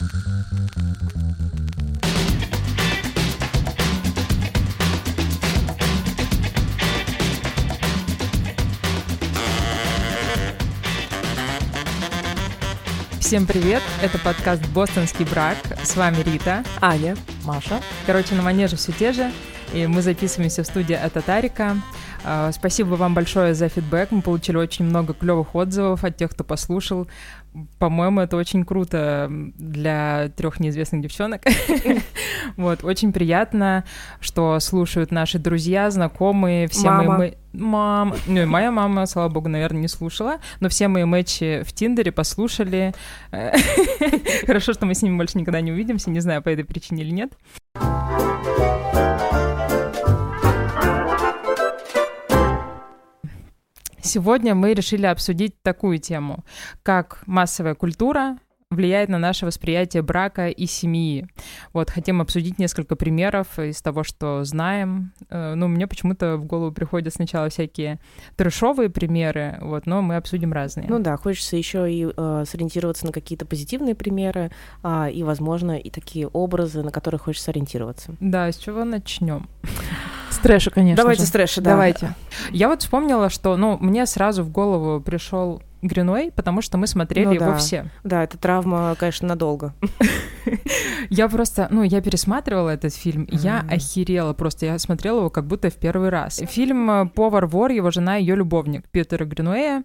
Всем привет! Это подкаст «Бостонский брак». С вами Рита. Аня. Маша. Короче, на манеже все те же. И мы записываемся в студии от Татарика. А, спасибо вам большое за фидбэк. Мы получили очень много клевых отзывов от тех, кто послушал. По-моему, это очень круто для трех неизвестных девчонок. Вот, очень приятно, что слушают наши друзья, знакомые, все мои... Мама. Ну, и моя мама, слава богу, наверное, не слушала, но все мои матчи в Тиндере послушали. Хорошо, что мы с ними больше никогда не увидимся, не знаю, по этой причине или нет. Сегодня мы решили обсудить такую тему, как массовая культура влияет на наше восприятие брака и семьи. Вот, хотим обсудить несколько примеров из того, что знаем. Э, ну, мне почему-то в голову приходят сначала всякие трешовые примеры, вот, но мы обсудим разные. Ну да, хочется еще и э, сориентироваться на какие-то позитивные примеры, э, и, возможно, и такие образы, на которые хочется ориентироваться. Да, с чего начнем? С трэша, конечно. Давайте же. с трэша, да. Давайте. Я вот вспомнила, что, ну, мне сразу в голову пришел Гринвей, потому что мы смотрели Ну его да. все. Да, это травма, конечно, надолго. Я просто, ну, я пересматривала этот фильм, и я охерела просто. Я смотрела его как будто в первый раз. Фильм э, «Повар вор, его жена и ее любовник» Питера Гринуэя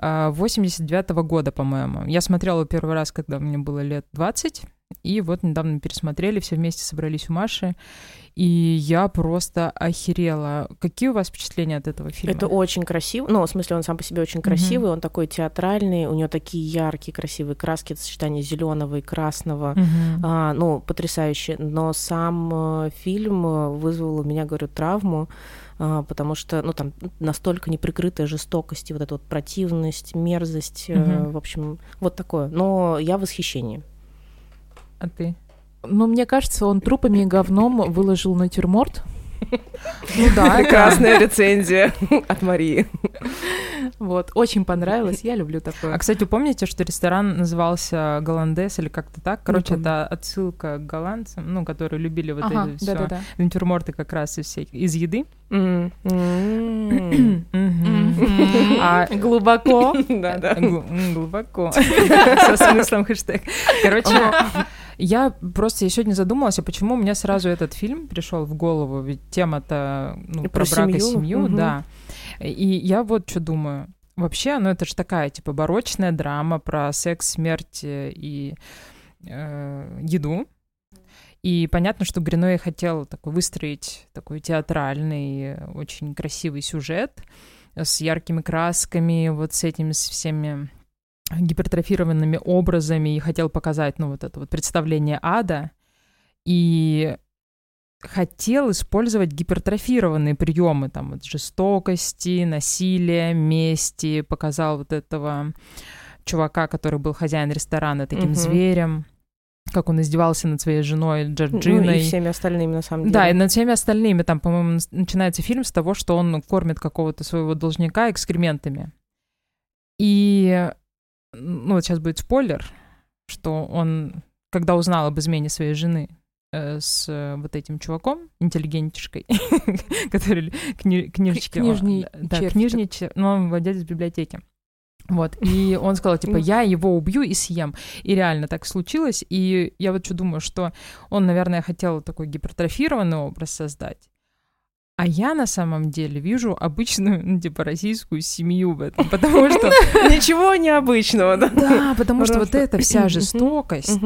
э, 89 года, по-моему. Я смотрела его первый раз, когда мне было лет 20, и вот недавно пересмотрели, все вместе собрались у Маши, и я просто охерела. Какие у вас впечатления от этого фильма? Это очень красиво. Ну, в смысле, он сам по себе очень красивый, он такой театральный, у него такие яркие, красивые краски, сочетание зеленого и красного. Мгм. А, ну, потрясающе. Но сам э, фильм э, вызвал у меня, говорю, травму, а, потому что, ну, там настолько неприкрытая жестокость и вот эта вот противность, мерзость, Мгм. в общем, вот такое. Но я в восхищении. А ты? Ну, мне кажется, он трупами и говном выложил натюрморт. Ну да, Прекрасная рецензия от Марии. Вот, очень понравилось. Я люблю такое. А, кстати, помните, что ресторан назывался Голландес или как-то так? Короче, это отсылка к голландцам, ну, которые любили вот Ага, эти все натюрморты как раз из, всех, из еды. М, м. Мгм. А Глубоко. Да-да. Гл- м, глубоко. Со смыслом хэштег. Короче, я просто я сегодня задумалась, а почему мне сразу этот фильм пришел в голову? Ведь тема-то ну, про, Про брак и семью, мгм. да. И я вот что думаю. Вообще, ну это же такая, типа, барочная драма про секс, смерть э, и э, еду. И понятно, что Гриной хотел такой выстроить такой театральный, очень красивый сюжет с яркими красками, вот с этими с всеми гипертрофированными образами и хотел показать, ну, вот это вот представление ада. И хотел использовать гипертрофированные приемы, там, вот жестокости, насилия, мести, показал вот этого чувака, который был хозяин ресторана, таким Мгм. зверем, как он издевался над своей женой Ну, Джорджиной. и всеми остальными, на самом деле. Да, и над всеми остальными. Там, по-моему, начинается фильм с того, что он кормит какого-то своего должника экскрементами. И, ну, вот сейчас будет спойлер, что он, когда узнал об измене своей жены э, с э, вот этим чуваком, интеллигентишкой, который кни- книжечки... книжный Да, червь книжный но он владелец библиотеки. Вот, и он сказал, типа, я его убью и съем. И реально так случилось. И я вот что думаю, что он, наверное, хотел такой гипертрофированный образ создать. А я на самом деле вижу обычную, ну, типа, российскую семью в этом, потому что... Ничего необычного, да? Да, потому что вот эта вся жестокость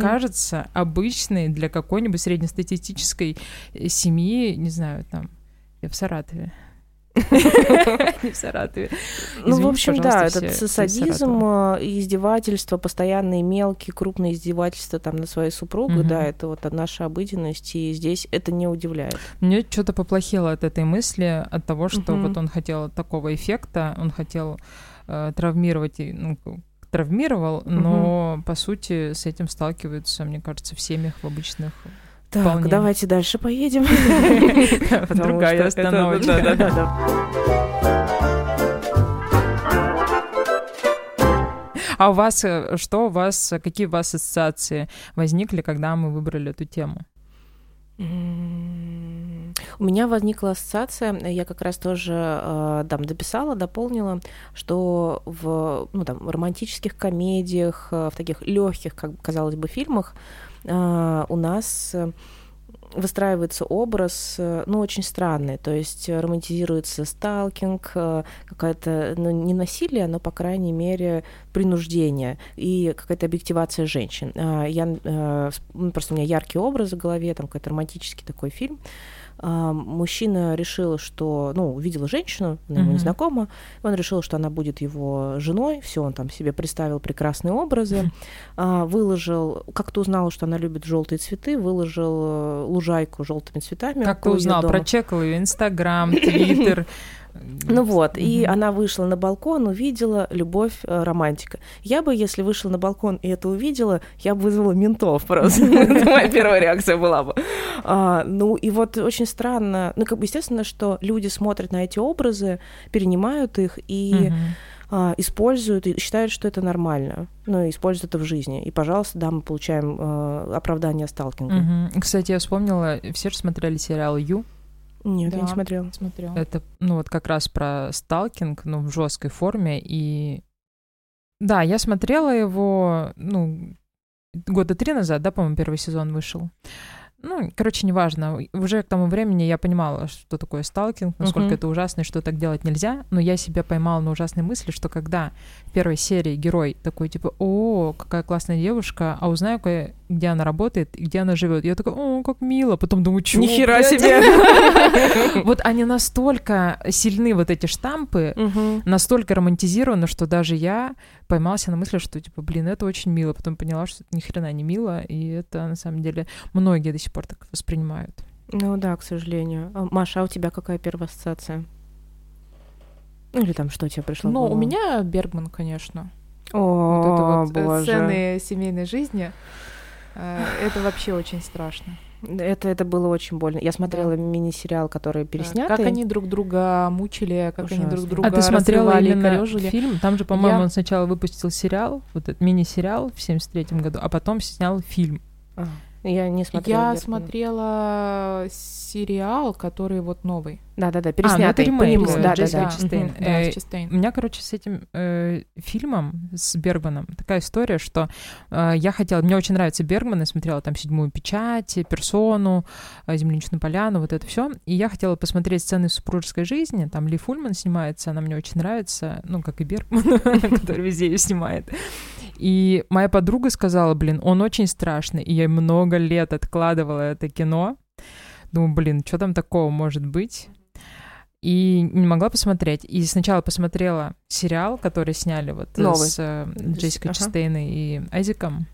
кажется обычной для какой-нибудь среднестатистической э, семьи, не знаю, там, я в Саратове. Не в Саратове. Ну, в общем, да, этот садизм э, и издевательства, постоянные мелкие, крупные издевательства там над своей супругой, Мгм. да, это вот наша обыденность, и здесь это не удивляет. Мне что-то поплохело от этой мысли, от того, что вот он хотел такого эффекта, он хотел э, травмировать, ну, травмировал, но по сути с этим сталкиваются, мне кажется, в семьях в обычных. Так, Вполне. давайте дальше поедем. Другая остановочка. А у вас э, что у вас, какие у вас ассоциации возникли, когда мы выбрали эту тему? У меня возникла ассоциация, я как раз тоже э, там дописала, дополнила, что в ну, там, романтических комедиях, э, в таких легких, как казалось бы, фильмах э, у нас выстраивается образ, э, ну, очень странный, то есть романтизируется сталкинг, э, какая-то, ну, не насилие, но, по крайней мере, принуждение и какая-то объективация женщин. А, я, э, просто у меня яркий образ в голове, там какой-то романтический такой фильм, а, мужчина решил, что, ну, увидела женщину, она ему mm-hmm. незнакома, он решил, что она будет его женой, все, он там себе представил прекрасные образы, mm-hmm. выложил, как-то узнал, что она любит желтые цветы, выложил э, лужайку желтыми цветами. Как ты узнал? Прочекал ее Инстаграм, Твиттер. Ну вот, mm-hmm. и она вышла на балкон, увидела любовь, э, романтика. Я бы, если вышла на балкон и это увидела, я бы вызвала ментов просто. Моя первая реакция была бы. А, ну и вот очень странно, ну как бы естественно, что люди смотрят на эти образы, перенимают их и а, используют и считают, что это нормально, ну, используют это в жизни. И, пожалуйста, да, мы получаем э, оправдание сталкинга. Кстати, я вспомнила, все же смотрели сериал «Ю», нет, да, я не смотрела. смотрела. Это, ну, вот как раз про сталкинг, ну, в жесткой форме. И да, я смотрела его, ну, года три назад, да, по-моему, первый сезон вышел. Ну, короче, неважно. Уже к тому времени я понимала, что такое сталкинг, насколько uh-huh. это ужасно, и что так делать нельзя. Но я себя поймала на ужасной мысли, что когда в первой серии герой такой, типа, о, какая классная девушка, а узнаю, где она работает и где она живет. Я такая, о, как мило. Потом думаю, чё, Нихера себе! Вот они настолько сильны, вот эти штампы, настолько романтизированы, что даже я поймался на мысли, что, типа, блин, это очень мило. Потом поняла, что это ни хрена не мило, и это, на самом деле, многие до сих пор так воспринимают. Ну да, к сожалению. А, Маша, а у тебя какая первая ассоциация? Ну или там что тебе пришло? Ну, у меня Бергман, конечно. О, вот это вот э, боже. сцены семейной жизни. Э, это вообще очень страшно. Это, это было очень больно. Я смотрела да. мини-сериал, который переснятый. Как они друг друга мучили, как Ужасно. они друг друга А ты смотрела именно корёжили. фильм? Там же, по-моему, Я... он сначала выпустил сериал, вот этот мини-сериал в 73 году, а потом снял фильм. А. Я не смотрела. Я смотрела сериал, который вот новый. Да-да-да, переснятый. А, ну, это ремейк, да, да, Честейн. Да, э, Честейн. У меня, короче, с этим э, фильмом, с Бергманом, такая история, что э, я хотела... Мне очень нравится Бергман, я смотрела там «Седьмую печать», «Персону», э, «Земляничную поляну», вот это все. И я хотела посмотреть сцены супружеской жизни. Там Ли Фульман снимается, она мне очень нравится, ну, как и Бергман, который везде ее снимает. И моя подруга сказала, блин, он очень страшный. И я много лет откладывала это кино. Думаю, блин, что там такого может быть? И не могла посмотреть. И сначала посмотрела сериал, который сняли вот Новый. с э, Джессикой ага. Честейной и Айзеком.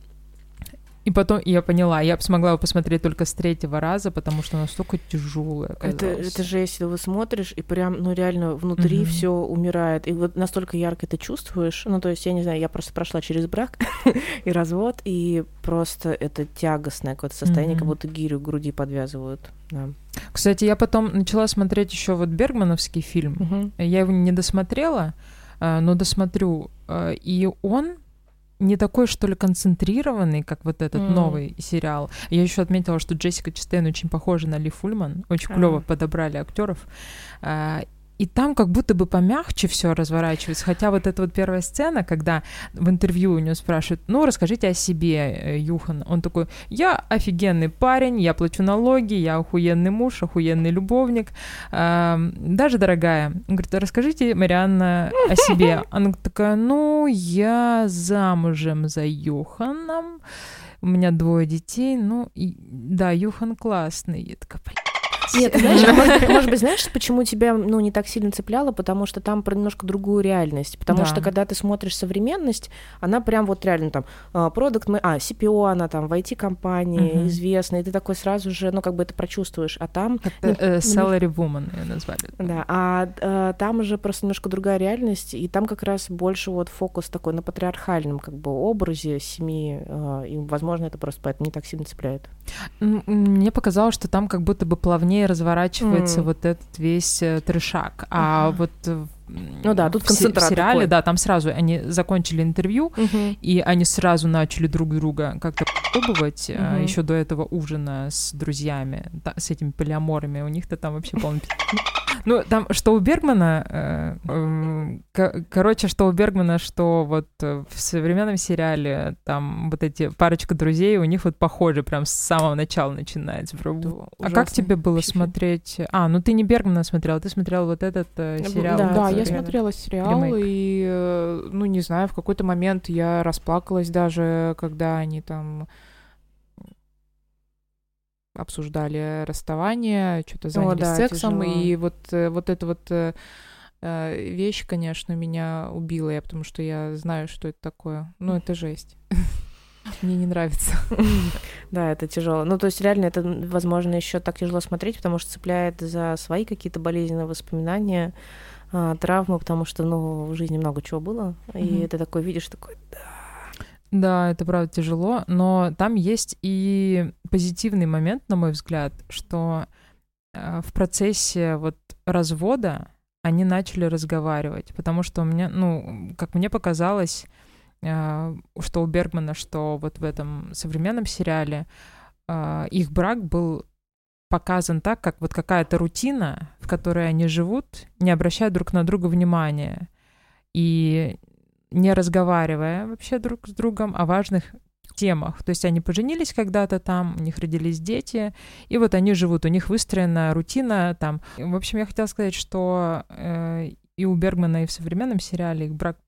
И потом я поняла, я смогла его посмотреть только с третьего раза, потому что настолько тяжелое. Это, это же если вы смотришь, и прям, ну реально внутри mm-hmm. все умирает. И вот настолько ярко это чувствуешь. Ну, то есть, я не знаю, я просто прошла через брак и развод, и просто это тягостное какое-то состояние, mm-hmm. как будто гирю груди подвязывают. Да. Кстати, я потом начала смотреть еще вот Бергмановский фильм. Mm-hmm. Я его не досмотрела, а, но досмотрю. А, и он не такой, что ли, концентрированный, как вот этот mm. новый сериал. Я еще отметила, что Джессика Честейн очень похожа на Ли Фульман. Очень mm. клево подобрали актеров. А, и там как будто бы помягче все разворачивается. Хотя вот эта вот первая сцена, когда в интервью у него спрашивают, ну, расскажите о себе, э, Юхан. Он такой, я офигенный парень, я плачу налоги, я охуенный муж, охуенный любовник. А, даже дорогая. Он говорит, расскажите, Марианна, о себе. Она такая, ну, я замужем за Юханом, у меня двое детей, ну, и, да, Юхан классный. Я такая, нет, знаешь, а может, может быть, знаешь, почему тебя ну, не так сильно цепляло? Потому что там про немножко другую реальность. Потому да. что когда ты смотришь современность, она прям вот реально там продукт, а, CPO, она там в IT-компании угу. известная, и ты такой сразу же, ну, как бы это прочувствуешь. А там... Ну, э, salary woman ее назвали. Да, а э, там уже просто немножко другая реальность, и там как раз больше вот фокус такой на патриархальном как бы образе семьи, э, и, возможно, это просто поэтому не так сильно цепляет. Мне показалось, что там как будто бы плавнее ней разворачивается М. вот этот весь э, трешак. А Ага. вот Ну да, тут в, се- в концентрат сериале, такой. да, там сразу они закончили интервью, Мгм. и они сразу начали друг друга как-то пробовать Мгм. еще до этого ужина с друзьями, да, с этими полиаморами. У них-то там вообще полный. Ну, там, что у Бергмана, э, эм, ко- короче, что у Бергмана, что вот э, в современном сериале там вот эти парочка друзей, у них вот похоже прям с самого начала начинается. Прям а как тебе было смотреть? А, ну ты не Бергмана смотрел, ты смотрел вот этот э, сериал. да, я смотрела сериал, Ремейк. и, э, ну, не знаю, в какой-то момент я расплакалась даже, когда они там обсуждали расставание, что-то занялись да, сексом, тяжело. и вот, э, вот эта вот э, вещь, конечно, меня убила, я, потому что я знаю, что это такое. Ну, это жесть. Мне не нравится. Да, это тяжело. Ну, то есть реально это, возможно, еще так тяжело смотреть, потому что цепляет за свои какие-то болезненные воспоминания, а, травмы, потому что, ну, в жизни много чего было, и Мгм. ты такой видишь, такой, Да, это правда тяжело, но там есть и позитивный момент, на мой взгляд, что э, в процессе вот развода они начали разговаривать, потому что у меня, ну, как мне показалось, э, что у Бергмана, что вот в этом современном сериале э, их брак был показан так, как вот какая-то рутина, в которой они живут, не обращая друг на друга внимания. И не разговаривая вообще друг с другом о важных темах. То есть они поженились когда-то там, у них родились дети, и вот они живут, у них выстроена рутина там. В общем, я хотела сказать, что э, и у Бергмана, и в современном сериале их брак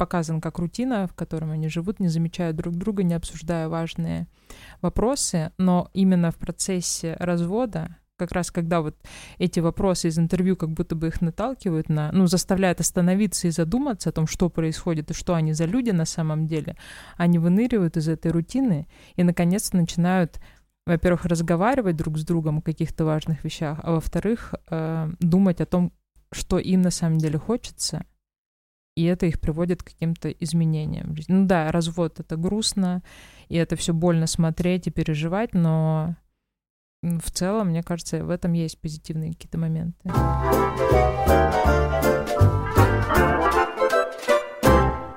показан как рутина, в котором они живут, не замечая друг друга, не обсуждая важные вопросы, но именно в процессе развода, как раз когда вот эти вопросы из интервью как будто бы их наталкивают на, ну, заставляют остановиться и задуматься о том, что происходит и что они за люди на самом деле, они выныривают из этой рутины и, наконец-то, начинают, во-первых, разговаривать друг с другом о каких-то важных вещах, а во-вторых, э, думать о том, что им на самом деле хочется, и это их приводит к каким-то изменениям. Ну да, развод — это грустно, и это все больно смотреть и переживать, но в целом, мне кажется, в этом есть позитивные какие-то моменты.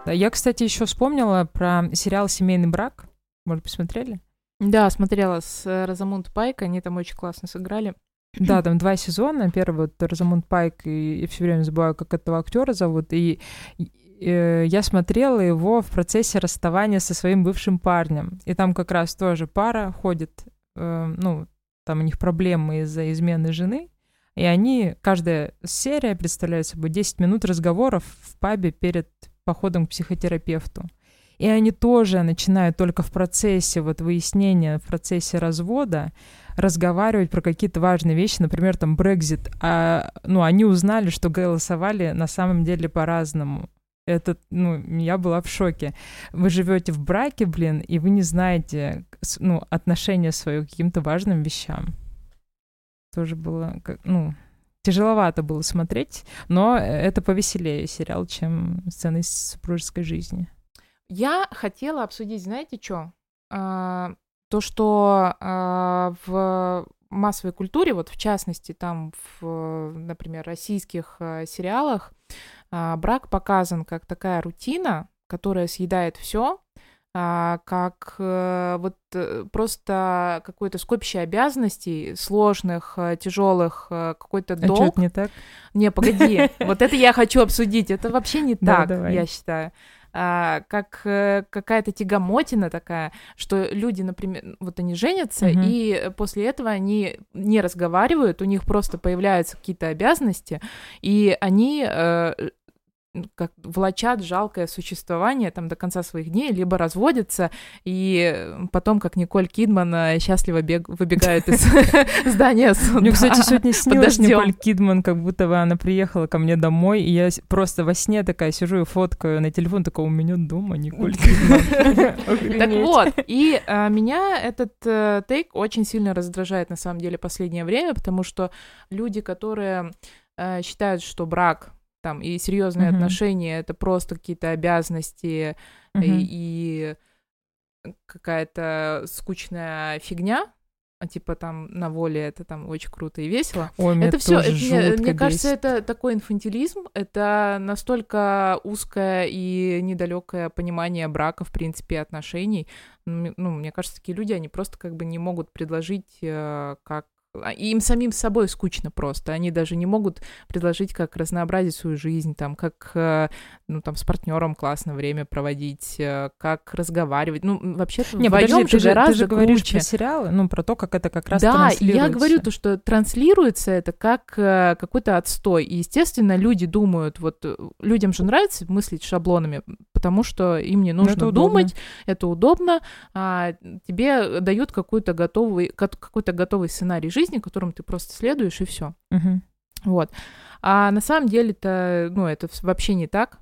Я, кстати, еще вспомнила про сериал «Семейный брак». Может, посмотрели? Да, смотрела с э, Розамунд Пайк, они там очень классно сыграли. Да, там два сезона. Первый вот Розамунд Пайк, и я все время забываю, как этого актера зовут. И э, я смотрела его в процессе расставания со своим бывшим парнем. И там как раз тоже пара ходит, э, ну, там у них проблемы из-за измены жены. И они, каждая серия представляет собой 10 минут разговоров в пабе перед походом к психотерапевту. И они тоже начинают только в процессе вот выяснения, в процессе развода разговаривать про какие-то важные вещи, например, там Брекзит. А, ну, они узнали, что голосовали на самом деле по-разному. Это, ну, я была в шоке. Вы живете в браке, блин, и вы не знаете, ну, отношение свое к каким-то важным вещам. Тоже было, как, ну, тяжеловато было смотреть, но это повеселее сериал, чем сцены из супружеской жизни. Я хотела обсудить, знаете, что? То, что а, в массовой культуре, вот в частности, там, в, например, российских а, сериалах, а, брак показан как такая рутина, которая съедает все, как э, вот э, просто какое-то скопище обязанностей сложных, тяжелых, какой-то А долг. что это не так? Не, погоди, вот это я хочу обсудить. Это вообще не так, я считаю. А, как э, какая-то тягомотина такая, что люди, например, вот они женятся, Мгм. и после этого они не разговаривают, у них просто появляются какие-то обязанности, и они э, как влачат жалкое существование там до конца своих дней, либо разводятся, и потом, как Николь Кидман, э, счастливо бег- выбегает из здания суда. Мне, кстати, сегодня снилась. Николь Кидман, как будто бы она приехала ко мне домой, и я просто во сне такая сижу и фоткаю на телефон, такая, у меня дома Николь Кидман. Так вот, и а, меня этот э, тейк очень сильно раздражает на самом деле последнее время, потому что люди, которые э, считают, что брак там и серьезные Мгм. отношения это просто какие-то обязанности и, Мгм. и какая-то скучная фигня, а типа там на воле это там очень круто и весело. Ой, это все, мне, мне кажется, это такой инфантилизм, это настолько узкое и недалекое понимание брака, в принципе, и отношений. Ну, мне кажется, такие люди, они просто как бы не могут предложить э, как им самим собой скучно просто. Они даже не могут предложить, как разнообразить свою жизнь, там, как, э, ну, там, с партнером классно время проводить, э, как разговаривать. Ну, м, вообще-то Не, вдвоём подожди, ты же, ты гораздо же говоришь круче. про сериалы, ну, про то, как это как раз Да, и я транслируется. говорю то, что транслируется это как э, какой-то отстой. И, естественно, люди думают, вот людям же нравится мыслить шаблонами, потому что им не Ну, это нужно удобно. думать, это удобно, а тебе дают какой-то готовый, ка- какой-то готовый сценарий жизни, которым ты просто следуешь, и все. Мгм. Вот. А на самом деле-то, ну, это вообще не так.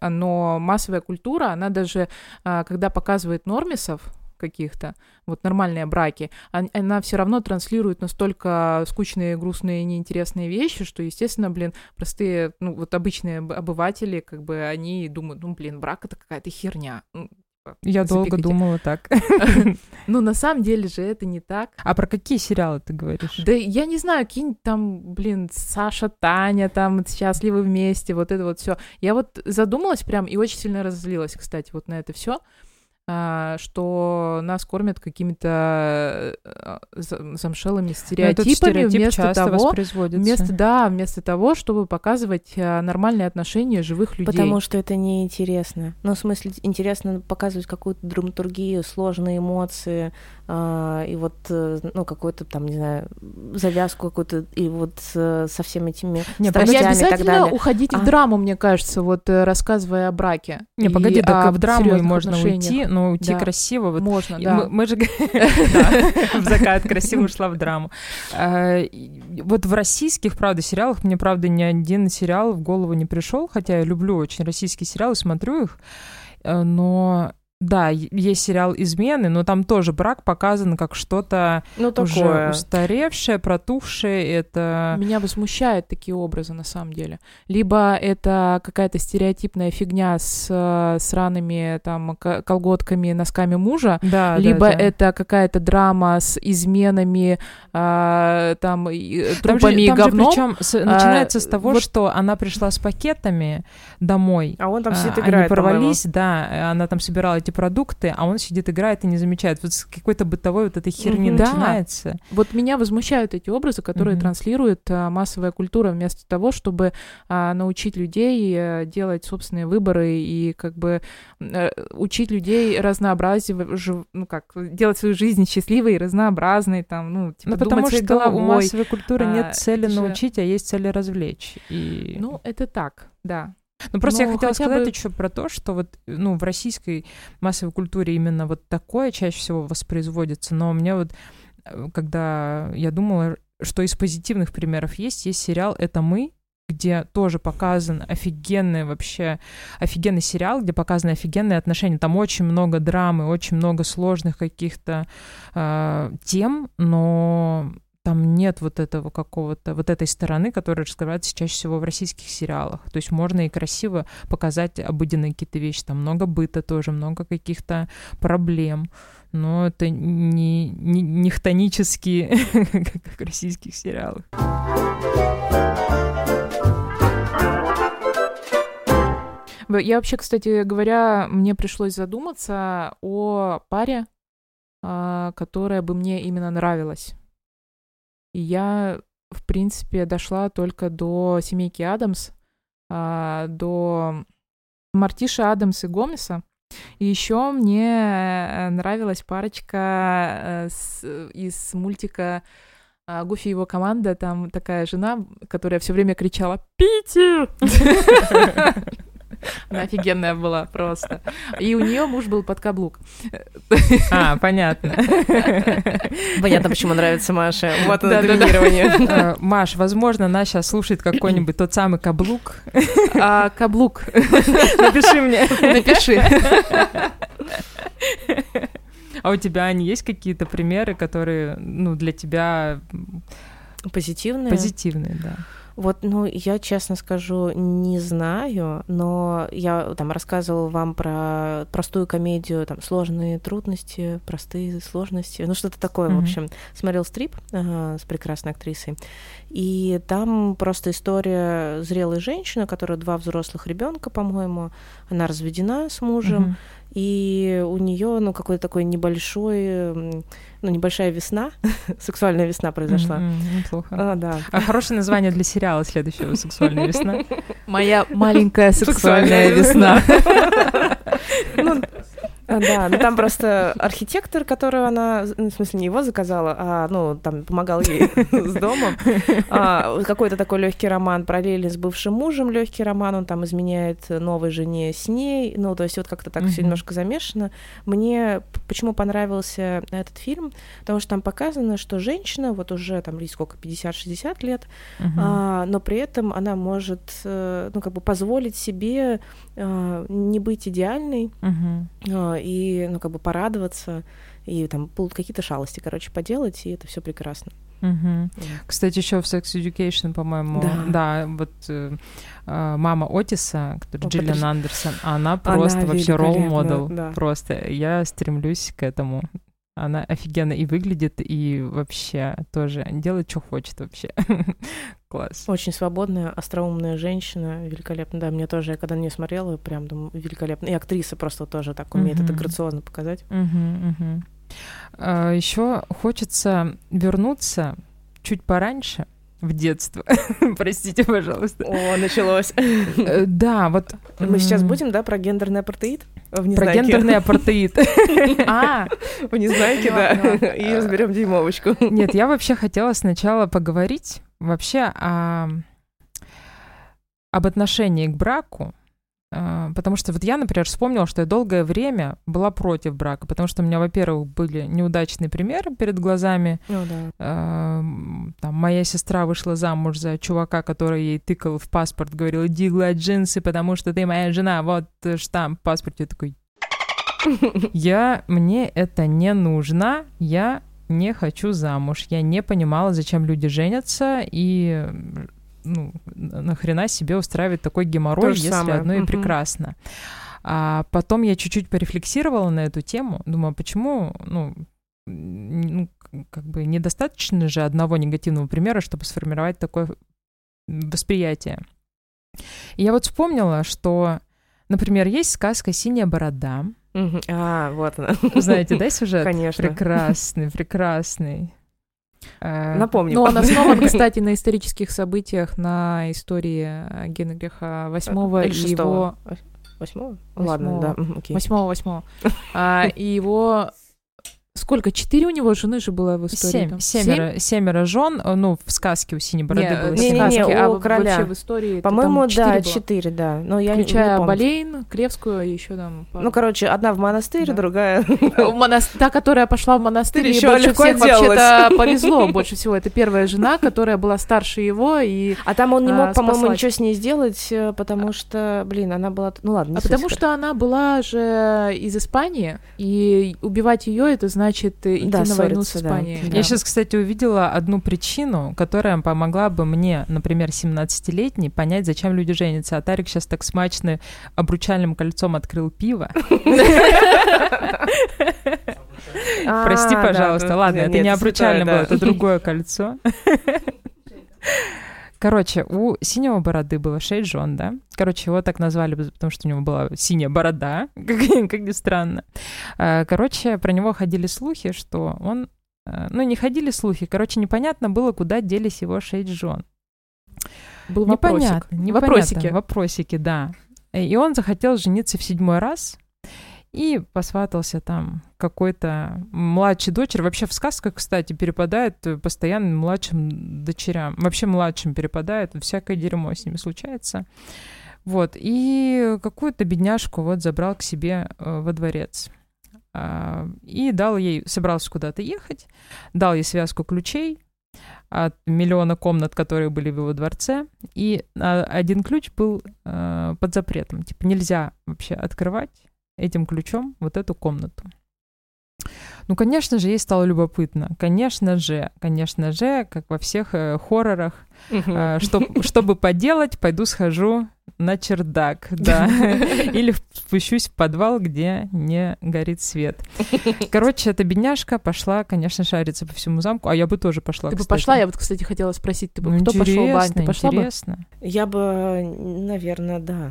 Но массовая культура, она даже, а, когда показывает нормисов каких-то, вот нормальные браки, он- она все равно транслирует настолько скучные, грустные, неинтересные вещи, что, естественно, блин, простые, ну, вот обычные об- обыватели, как бы, они думают, ну, блин, брак — это какая-то херня. Типа, Я долго думала так. Ну, на самом деле же это не так. А про какие сериалы ты говоришь? Да я не знаю, какие-нибудь там, блин, Саша, Таня, там, счастливы вместе, вот это вот все. Я вот задумалась прям и очень сильно разозлилась, кстати, вот на это все, что нас кормят какими-то за- замшелыми Ну, стереотипами стереотип вместо часто того, воспроизводится. вместо да, вместо того, чтобы показывать э, нормальные отношения живых людей. Потому что это неинтересно. Ну, в смысле, интересно показывать какую-то драматургию, сложные эмоции, а, и вот, э, ну, какую-то там, не знаю, завязку какую-то, и вот э, со всеми этими Не, Так не страстями и так обязательно далее. уходить А. в драму, мне кажется, вот э, рассказывая о браке. Не, и погоди, так в драму можно отношениях. уйти, но уйти Да. красиво. Вот Можно, да. Мы, мы же в закат красиво ушла в драму. А, Вот в российских, правда, сериалах мне, правда, ни один сериал в голову не пришел, хотя я люблю очень российские сериалы, смотрю их, но да, есть сериал «Измены», но там тоже брак показан как что-то Ну, уже устаревшее, протухшее. Это Меня возмущают такие образы на самом деле. Либо это какая-то стереотипная фигня с э, сраными там колготками, носками мужа, да, либо да, да. это какая-то драма с изменами, а, там, и, э, Там же- трупами и там говном. причем с- начинается с того, вот- что она пришла с пакетами домой, А он там А, сидит Они играет, по-моему. порвались, да, э, она там собирала эти продукты, а он сидит, играет и не замечает. Вот с какой-то бытовой вот этой херни. Да. начинается. Вот меня возмущают эти образы, которые Мгм. транслирует а, массовая культура, вместо того, чтобы а, научить людей э, делать собственные выборы и как бы э, учить людей разнообразие, жив- ну как, делать свою жизнь счастливой и разнообразной, там, ну, типа, Ну, потому что у головой. массовой культуры А, нет цели же- научить, а есть цели развлечь. И... Ну, это так, да. Ну, просто я ну, хотела хотя сказать бы- еще про то, что вот, ну, в российской массовой культуре именно вот такое чаще всего воспроизводится, но мне вот, э, когда я думала, что из позитивных примеров есть, есть сериал «Это мы», где тоже показан офигенный вообще, офигенный сериал, где показаны офигенные отношения. Там очень много драмы, очень много сложных каких-то э, тем, но там нет вот этого какого-то, вот этой стороны, которая раскрывается чаще всего в российских сериалах. То есть можно и красиво показать обыденные какие-то вещи. Там много быта тоже, много каких-то проблем. Но это не, не, не хтонические, как в российских сериалах. Я вообще, кстати говоря, мне пришлось задуматься о паре, а, которая бы мне именно нравилась. Я, в принципе, дошла только до семейки Адамс, а, до Мартиши Адамс и Гомеса. И еще мне э, нравилась парочка э, с- из мультика а, Гуфи и его команда. Там такая жена, которая все время кричала «Питер!» Она офигенная была просто. И у нее муж был под каблук. А, понятно. Понятно, почему нравится Маше. Вот Да-да-да. доминирование. Э, Маш, возможно, нас сейчас слушает какой-нибудь тот самый каблук. А каблук. Напиши мне. Напиши. А у тебя, Аня, есть какие-то примеры, которые, ну, для тебя Позитивные? позитивные, да? Вот, ну, я честно скажу, не знаю, но я там рассказывала вам про простую комедию, там, сложные трудности, простые сложности, ну, что-то такое, mm-hmm. в общем. Смотрел стрип э, с прекрасной актрисой, и там просто история зрелой женщины, которая два взрослых ребенка, по-моему, она разведена с мужем, mm-hmm и у нее, ну, какой-то такой небольшой, ну, небольшая весна, сексуальная весна произошла. Mm-hmm, неплохо. А, да. А хорошее название для сериала следующего «Сексуальная весна». Моя маленькая сексуальная весна. А, да, ну там просто архитектор, которую она, ну, в смысле, не его заказала, а, ну, там, помогал ей с домом. А, какой-то такой легкий роман параллельно с бывшим мужем, легкий роман, он там изменяет новой жене с ней, ну, то есть вот как-то так все немножко замешано. Мне почему понравился этот фильм? Потому что там показано, что женщина, вот уже там, сколько, 50-60 лет, а, но при этом она может, э, ну, как бы позволить себе а, не быть идеальной, и, ну, как бы порадоваться, и там будут какие-то шалости, короче, поделать, и это все прекрасно. Угу. Yeah. Кстати, еще в Sex Education, по-моему, да, да вот э, а, мама Отиса, которая Джиллиан Андерсон, она просто она вообще ролл-модел. Да. Просто я стремлюсь к этому. Она офигенно и выглядит, и вообще тоже делает, что хочет вообще. Класс. Очень свободная, остроумная женщина, великолепно. Да, мне тоже, я когда на нее смотрела, прям думаю, великолепно. И актриса просто тоже так умеет uh-huh. это грациозно показать. Uh-huh, uh-huh. А, еще хочется вернуться чуть пораньше, в детство. Простите, пожалуйста. О, началось. Э, да, вот... Мы сейчас будем, да, про гендерный апартеид? Про гендерный апартеид. А, в Незнайке, да. И разберем дюймовочку. Нет, я вообще хотела сначала поговорить вообще о об отношении к браку, потому что вот я, например, вспомнила, что я долгое время была против брака, потому что у меня, во-первых, были неудачные примеры перед глазами. Oh, да. Там моя сестра вышла замуж за чувака, который ей тыкал в паспорт, говорил, иди гладь джинсы, потому что ты моя жена, вот штамп в паспорте. Я такой, я, мне это не нужно, я не хочу замуж. Я не понимала, зачем люди женятся, и ну, нахрена себе устраивать такой геморрой, если самое. одно и прекрасно. А потом я чуть-чуть порефлексировала на эту тему, думаю, а почему, ну, ну, как бы недостаточно же одного негативного примера, чтобы сформировать такое восприятие. И я вот вспомнила, что, например, есть сказка «Синяя борода». А, вот она. Знаете, да, сюжет? Конечно. Прекрасный, прекрасный. Э, Напомню. Ну, он основан, кстати, на исторических событиях, на истории э, Генриха VIII и его... Восьмого? Ладно, да. Восьмого, восьмого. А, и его Сколько? Четыре у него жены же было в истории? Семь. Там? Семеро, Семь? семеро жен, э, ну, в сказке у Синей Бороды не, было. Не, не, не, а у короля. вообще в истории По-моему, да, четыре, да. Но я Включая не, Болейн, Кревскую и еще там... Пару. Ну, короче, одна в монастырь, да. другая... Та, которая пошла в монастырь, еще больше всех вообще-то повезло больше всего. Это первая жена, которая была старше его, и А там он не мог, по-моему, ничего с ней сделать, э, потому что, блин, она была... Ну, ладно, А потому что она была же из Испании, и убивать ее это значит идти на войну с Испанией. Да. Я сейчас, кстати, увидела одну причину, которая помогла бы мне, например, 17-летней, понять, зачем люди женятся. А Тарик сейчас так смачно обручальным кольцом открыл пиво. Прости, а, пожалуйста. Ладно, это не обручальное было, это другое кольцо. Короче, у синего бороды было шесть жен, да? Короче, его так назвали, потому что у него была синяя борода, как, как ни странно. А, короче, про него ходили слухи, что он... А, ну, не ходили слухи, короче, непонятно было, куда делись его шесть жен. Был непонятно, непонятно. Вопросики. Вопросики, да. И он захотел жениться в седьмой раз, и посватался там какой-то младший дочери. Вообще в сказках, кстати, перепадает постоянно младшим дочерям. Вообще младшим перепадает, всякое дерьмо с ними случается. Вот, и какую-то бедняжку вот забрал к себе э, во дворец. А, и дал ей, собрался куда-то ехать, дал ей связку ключей от миллиона комнат, которые были в его дворце, и а, один ключ был э, под запретом. Типа нельзя вообще открывать этим ключом вот эту комнату. Ну, конечно же, ей стало любопытно. Конечно же, конечно же, как во всех э, хоррорах, э, что, чтобы поделать, пойду схожу на чердак, да, или спущусь в подвал, где не горит свет. Короче, эта бедняжка пошла, конечно, шариться по всему замку, а я бы тоже пошла, Ты бы пошла, я вот, кстати, хотела спросить, ты бы Ну, кто пошел, Бань, ты интересно, пошла бы? интересно. Я бы, наверное, да.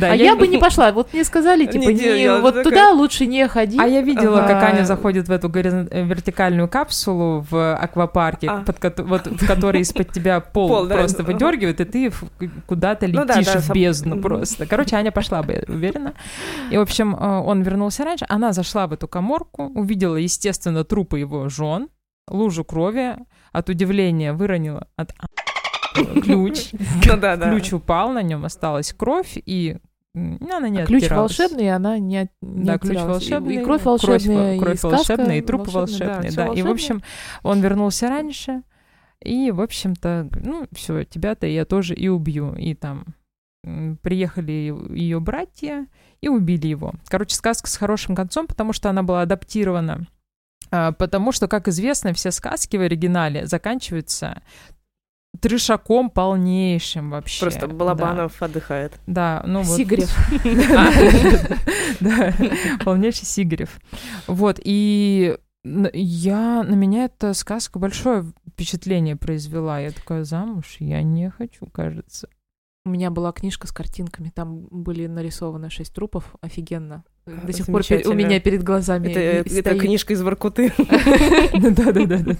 А я бы не пошла. Вот мне сказали, типа, делала, вот туда лучше не ходи. А я видела, как Ага. Аня заходит в эту э, вертикальную капсулу в аквапарке, А. в которой из-под тебя пол, просто выдергивает, и ты в- куда-то Ну да, летишь да, в сам- бездну Мгм. просто. Короче, Аня пошла бы, я уверена. И, в общем, э, он вернулся раньше, она зашла в эту коморку, увидела, естественно, трупы его жен, лужу крови, от удивления выронила от А- ключ. Ну да, да. Ключ упал, на нем осталась кровь, и она не А ключ волшебный, она не, от- не Да, ключ оттиралась. И- волшебный. И, кровь волшебная, кровь и сказка волшебная, и трупы волшебная, волшебные, всё да. И, в общем, он вернулся раньше, и, в общем-то, ну, все, тебя-то я тоже и убью. И там приехали ее братья и убили его. Короче, сказка с хорошим концом, потому что она была адаптирована. А, Потому что, как известно, все сказки в оригинале заканчиваются трешаком полнейшим вообще. Просто Да. Балабанов отдыхает. Да, ну вот. Сигарев. Да, полнейший Сигарев. Вот, и я, на меня эта сказка большое впечатление произвела. Я такая, замуж я не хочу, кажется. У меня была книжка с картинками, там были нарисованы шесть трупов, офигенно. До сих пор у меня перед глазами Это, это стоит. книжка из Воркуты. Да-да-да.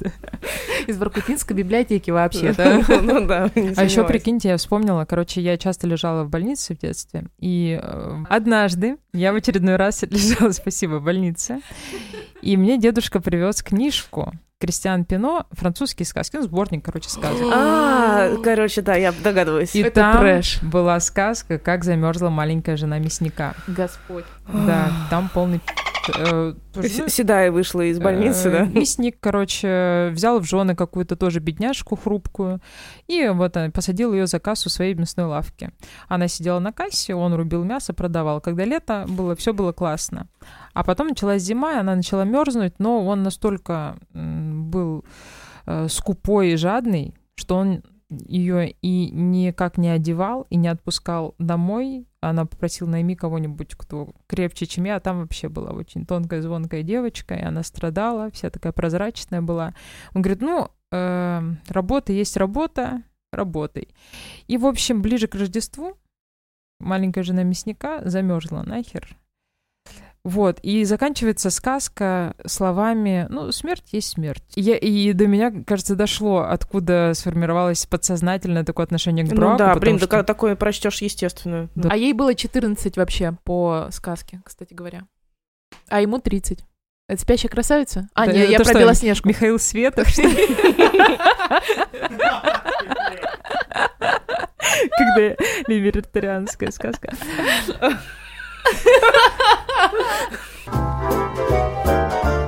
из Воркутинской библиотеки вообще-то. Ну да, А еще прикиньте, я вспомнила, короче, я часто лежала в больнице в детстве, и э, однажды я в очередной раз лежала, спасибо, в больнице, и мне дедушка привез книжку Кристиан Пино «Французские сказки», ну, сборник, короче, сказок. А, короче, да, я догадываюсь. И Это там трэш. была сказка «Как замерзла маленькая жена мясника». Господь. Да, там полный... э, тоже, Седая вышла из больницы, э, да? Мясник, короче, взял в жены какую-то тоже бедняжку хрупкую и вот э, посадил ее за кассу своей мясной лавки. Она сидела на кассе, он рубил мясо, продавал. Когда лето было, все было классно. А потом началась зима, и она начала мерзнуть, но он настолько был скупой и жадный, что он ее и никак не одевал, и не отпускал домой. Она попросила найми кого-нибудь, кто крепче, чем я. А там вообще была очень тонкая, звонкая девочка, и она страдала, вся такая прозрачная была. Он говорит, ну, э, работа есть работа, работай. И, в общем, ближе к Рождеству маленькая жена мясника замерзла нахер. Вот, и заканчивается сказка словами, ну, смерть есть смерть. И, я- и до меня, кажется, дошло, откуда сформировалось подсознательное такое отношение к браку. Ну да, блин, что- да такое прочтешь, естественно. Да. А ей было 14 вообще по сказке, кстати говоря. А ему 30. Это спящая красавица? А, Да, нет, я про Белоснежку. Михаил Светов, что ли? Когда либертарианская сказка. Ha ha ha ha!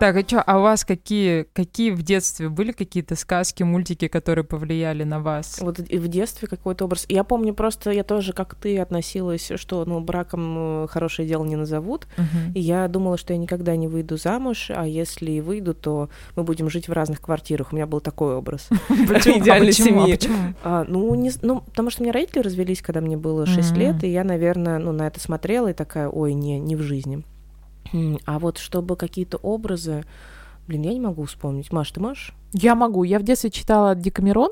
Так, а что, а у вас какие, какие в детстве были какие-то сказки, мультики, которые повлияли на вас? Вот и в детстве какой-то образ. Я помню просто, я тоже, как ты, относилась, что, ну, браком э, хорошее дело не назовут. Мгм. И я думала, что я никогда не выйду замуж, а если и выйду, то мы будем жить в разных квартирах. У меня был такой образ. А Идеальной? А семьи. А, ну, ну, потому что у меня родители развелись, когда мне было 6 Мгм. лет, и я, наверное, ну, на это смотрела и такая, ой, не, не в жизни. А вот чтобы какие-то образы, блин, я не могу вспомнить. Маш, ты можешь? Я могу. Я в детстве читала Декамерон.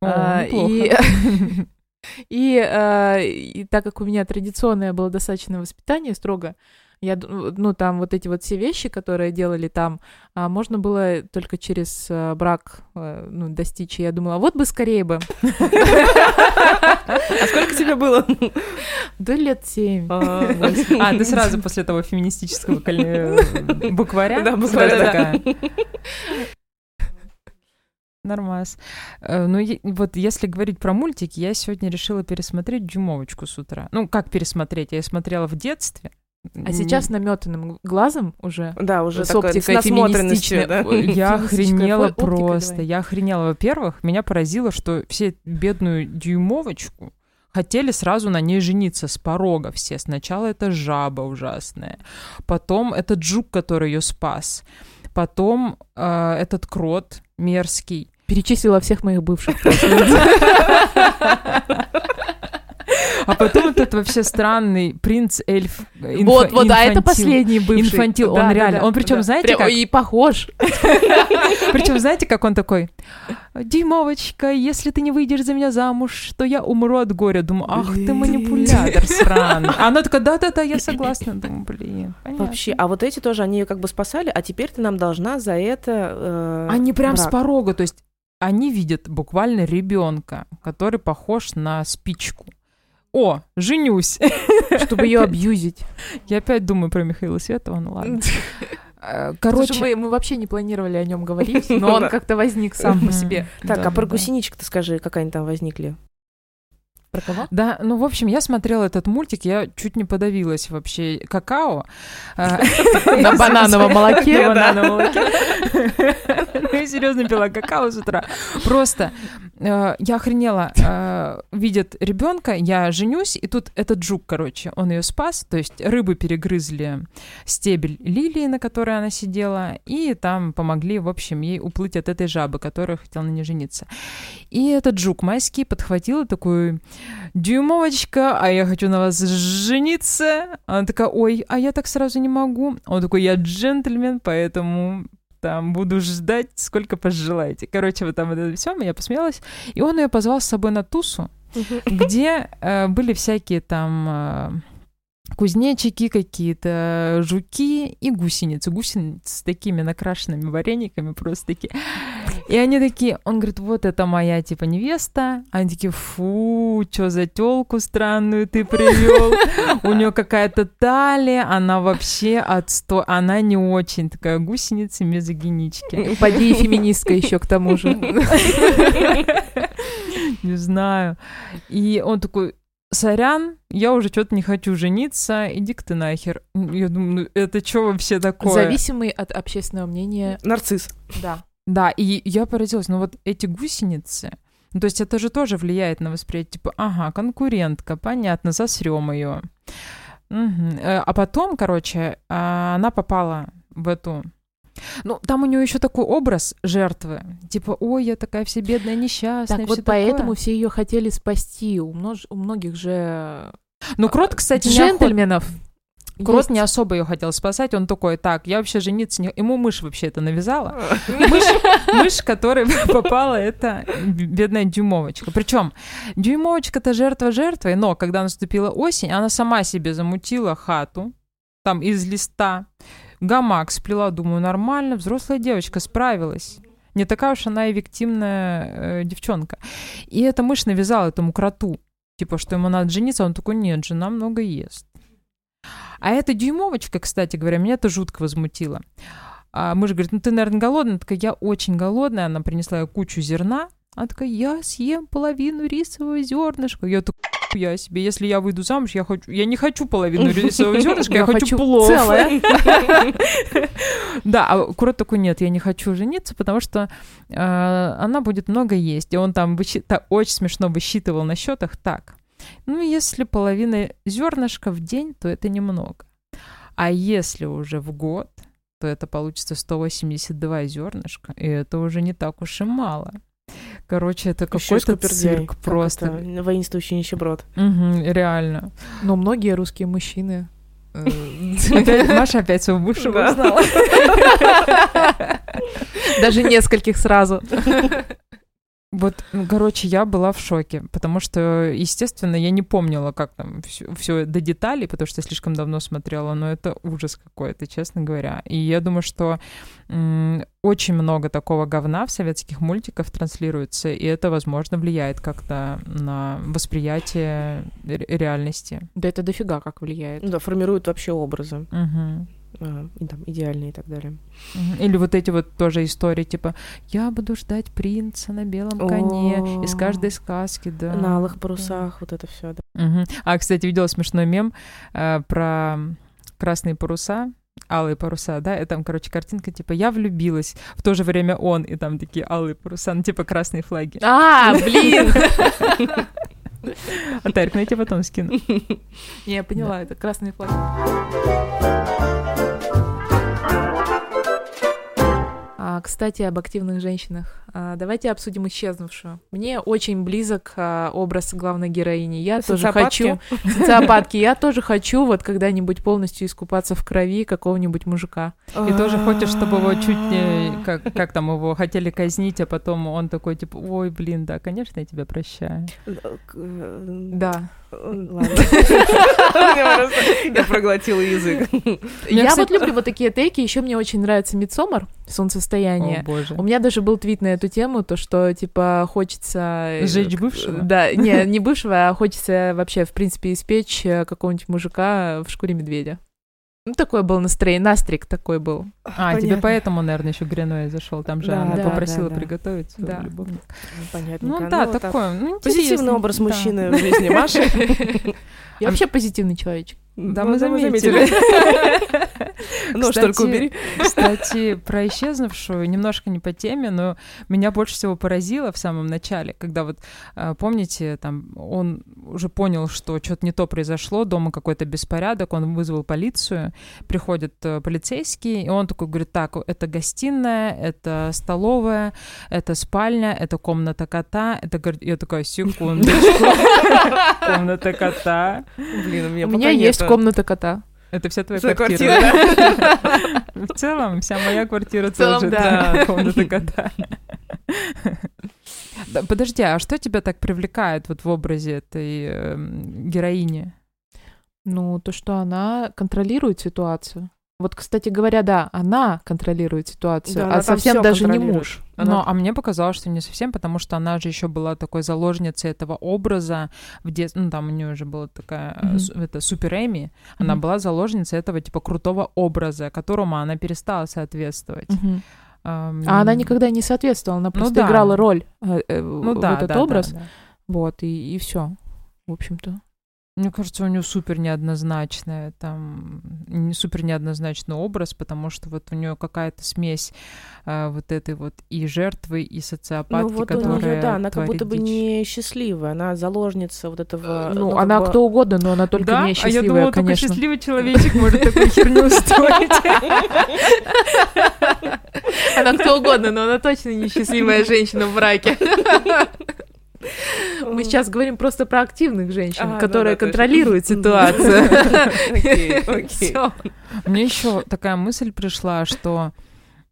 О, а, и, а, и так как у меня традиционное было достаточно воспитание строго, я, ну, там вот эти вот все вещи, которые делали там, а, можно было только через а, брак а, ну, достичь. И я думала, вот бы скорее бы. А сколько тебе было? Да лет семь. А, А, ты сразу после того феминистического букваря? Да, букваря, такая. Нормас. Э, Ну, вот если говорить про мультики, я сегодня решила пересмотреть «Дюймовочку» с утра. Ну, как пересмотреть? Я ее смотрела в детстве. А сейчас наметанным глазом уже Да, уже с такое, с оптикой насмотренностью, феминистичной. да. Я охренела просто. давай. Я охренела. Во-первых, меня поразило, что все бедную дюймовочку хотели сразу на ней жениться с порога все. Сначала это жаба ужасная, потом этот жук, который ее спас, потом э, этот крот мерзкий. Перечислила всех моих бывших. А потом этот вообще странный принц эльф. инфа- Вот, вот, а это инфантил. последний бывший. Инфантил, он Да, реально. да, Он причем, знаете, Прям как? И похож. Причем, знаете, как он такой? Димовочка, если ты не выйдешь за меня замуж, то я умру от горя. Думаю, ах ты манипулятор сраный. А она такая, да-да-да, я согласна. Думаю, блин, понятно. Вообще, а вот эти тоже, они ее как бы спасали, а теперь ты нам должна за это... э, Они прям с порога, то есть они видят буквально ребенка, который похож на спичку. О, женюсь. Чтобы ее абьюзить. Я опять думаю про Михаила Светова, ну ладно. Э, Короче, мы, мы вообще не планировали о нем говорить, но он как-то возник сам по себе. Так, а про гусеничек ты скажи, как они там возникли? Про кого? Да, ну, в общем, я смотрела этот мультик, я чуть не подавилась вообще какао. А, На банановом молоке. На банановом молоке. Я серьезно пила какао с утра. Просто э, я охренела. э, Видят ребенка, я женюсь, и тут этот жук, короче, он ее спас. То есть рыбы перегрызли стебель лилии, на которой она сидела, и там помогли, в общем, ей уплыть от этой жабы, которая хотела на ней жениться. И этот жук майский подхватил и такой, дюймовочка, а я хочу на вас жениться. Она такая, ой, а я так сразу не могу. Он такой, я джентльмен, поэтому там буду ждать, сколько пожелаете. Короче, вот там вот это все, я посмеялась. И он ее позвал с собой на тусу, где э, были всякие там э, кузнечики какие-то, жуки и гусеницы. Гусеницы с такими накрашенными варениками просто такие. И они такие, он говорит, вот это моя, типа, невеста. Они такие, фу, что за телку странную ты привел? У нее какая-то талия, она вообще отстой, она не очень такая гусеница мезогенички. Поди феминистка еще к тому же. Не знаю. И он такой, сорян, я уже что-то не хочу жениться, иди-ка ты нахер. Я думаю, ну это что вообще такое? Зависимый от общественного мнения. Нарцисс. Да. Да, и я поразилась, ну вот эти гусеницы, ну, то есть это же тоже влияет на восприятие, типа, ага, конкурентка, понятно, засрем ее. А потом, короче, а, она попала в эту... Ну, там у нее еще такой образ жертвы. Типа, ой, я такая вся бедная, несчастная. Так вот поэтому такое». все ее хотели спасти. У, множ- у многих же Ну, Крот, кстати, не охот- джентльменов. Крот не особо ее хотел спасать. Он такой, так, я вообще жениться не... Ему мышь вообще это навязала. Мышь, мышь, которой попала эта бедная дюймовочка. Причем дюймовочка-то жертва жертвой, но когда наступила осень, она сама себе замутила хату, там из листа, гамак сплела, думаю, нормально, взрослая девочка справилась. Не такая уж она и виктимная э, девчонка. И эта мышь навязала этому кроту, типа, что ему надо жениться, он такой, нет, жена много ест. А эта дюймовочка, кстати говоря, меня это жутко возмутило. А мышь говорит, ну ты, наверное, голодная. Она такая, я очень голодная. Она принесла ей кучу зерна. Она такая, я съем половину рисового зернышка. Я такая, я себе, если я выйду замуж, я хочу, я не хочу половину рисового зернышка, я, Я хочу, хочу плов. целое. Да, а Крот такой, нет, я не хочу жениться, потому что э, она будет много есть. И он там очень смешно высчитывал на счетах так. Ну, если половина зернышка в день, то это немного. А если уже в год, то это получится 182 зернышка, и это уже не так уж и мало. Короче, это какой-то цирк как просто. это, Воинствующий нищеброд. Мгм, реально. Но многие русские мужчины... э, Опять- Маша опять своего бывшего Да. узнала. Даже нескольких сразу. Вот, ну, короче, я была в шоке, потому что, естественно, я не помнила, как там все, до деталей, потому что я слишком давно смотрела, но это ужас какой-то, честно говоря. И я думаю, что очень много такого говна в советских мультиках транслируется, и это, возможно, влияет как-то на восприятие ре- реальности. Да это дофига как влияет. Да, формируют вообще образы. Мгм. А, и там идеальные и так далее. Или вот эти вот тоже истории, типа, я буду ждать принца на белом коне из каждой сказки, да. На алых да. парусах, вот это все. Да. Мгм. А, кстати, видела смешной мем э, про красные паруса, алые паруса, да, и там, короче, картинка, типа, я влюбилась, в то же время он, и там такие алые паруса, ну, типа, красные флаги. А, блин! А Тарик, ну я тебе потом скину. Не, я поняла, это красный флаг. А, кстати, об активных женщинах. А, давайте обсудим исчезнувшую. Мне очень близок а, образ главной героини. Я тоже хочу... Социопатки. Я тоже хочу вот когда-нибудь полностью искупаться в крови какого-нибудь мужика. И тоже хочешь, чтобы его чуть не... Как, как там его хотели казнить, а потом он такой, типа, ой, блин, да, конечно, я тебя прощаю. Да. Ладно. Я проглотила язык. Я вот люблю вот такие тейки. Еще мне очень нравится Мидсомар, солнцестояние. О, боже. У меня даже был твит на эту тему, то, что, типа, хочется... Сжечь бывшего? Да, не, не бывшего, а хочется вообще, в принципе, испечь э, какого-нибудь мужика в шкуре медведя. Ну, такое был настроение, настрик такой был. А, тебе Понятно. поэтому, наверное, еще Греной зашел. Там же Да, она да, попросила да, да. приготовить Да. любовника. Понятно. Ну да, такой, ну, Позитивный образ Да. мужчины в жизни Маши. Я вообще позитивный человечек. Да, Ну, мы да, заметили. Кстати, только убери. Кстати, про исчезнувшую немножко не по теме, но меня больше всего поразило в самом начале, когда вот, э, помните, там он уже понял, что что-то не то произошло, дома какой-то беспорядок, он вызвал полицию, приходят э, полицейские, и он такой говорит, так, это гостиная, это столовая, это спальня, это комната кота, это... Я такая, секундочку, комната кота, Блин, у меня пока есть. Комната кота. это вся твоя квартира. В целом, вся моя квартира целом, тоже да. комната кота. Подожди, а что тебя так привлекает вот в образе этой эм, героини? Ну, то, что она контролирует ситуацию. Вот, кстати говоря, да, она контролирует ситуацию, Да, а совсем даже не муж. Она- Но, а мне показалось, что не совсем, потому что она же еще была такой заложницей этого образа в детстве. Ну, там у нее уже была такая, су- это Супер Эми. Она Мгм. была заложницей этого, типа, крутого образа, которому она перестала соответствовать. Мгм. Ам, А она никогда не соответствовала, она просто да. играла роль э, э, ну, в да, этот да, да, образ. да. Вот, и, и все, в общем-то. Мне кажется, у нее супер неоднозначная, там, не супер неоднозначный образ, потому что вот у нее какая-то смесь э, вот этой вот и жертвы, и социопатки, Ну вот у которая нее, да, она как будто бы дичь. не счастливая, она заложница вот этого... ну, как она бы- кто угодно, но она только да? не а я счастливая, думала, только конечно. счастливый человечек может такую херню устроить. Она кто угодно, но она точно не счастливая женщина в браке. Мы сейчас говорим просто про активных женщин, А, которые контролируют ситуацию. Мне еще такая мысль пришла, что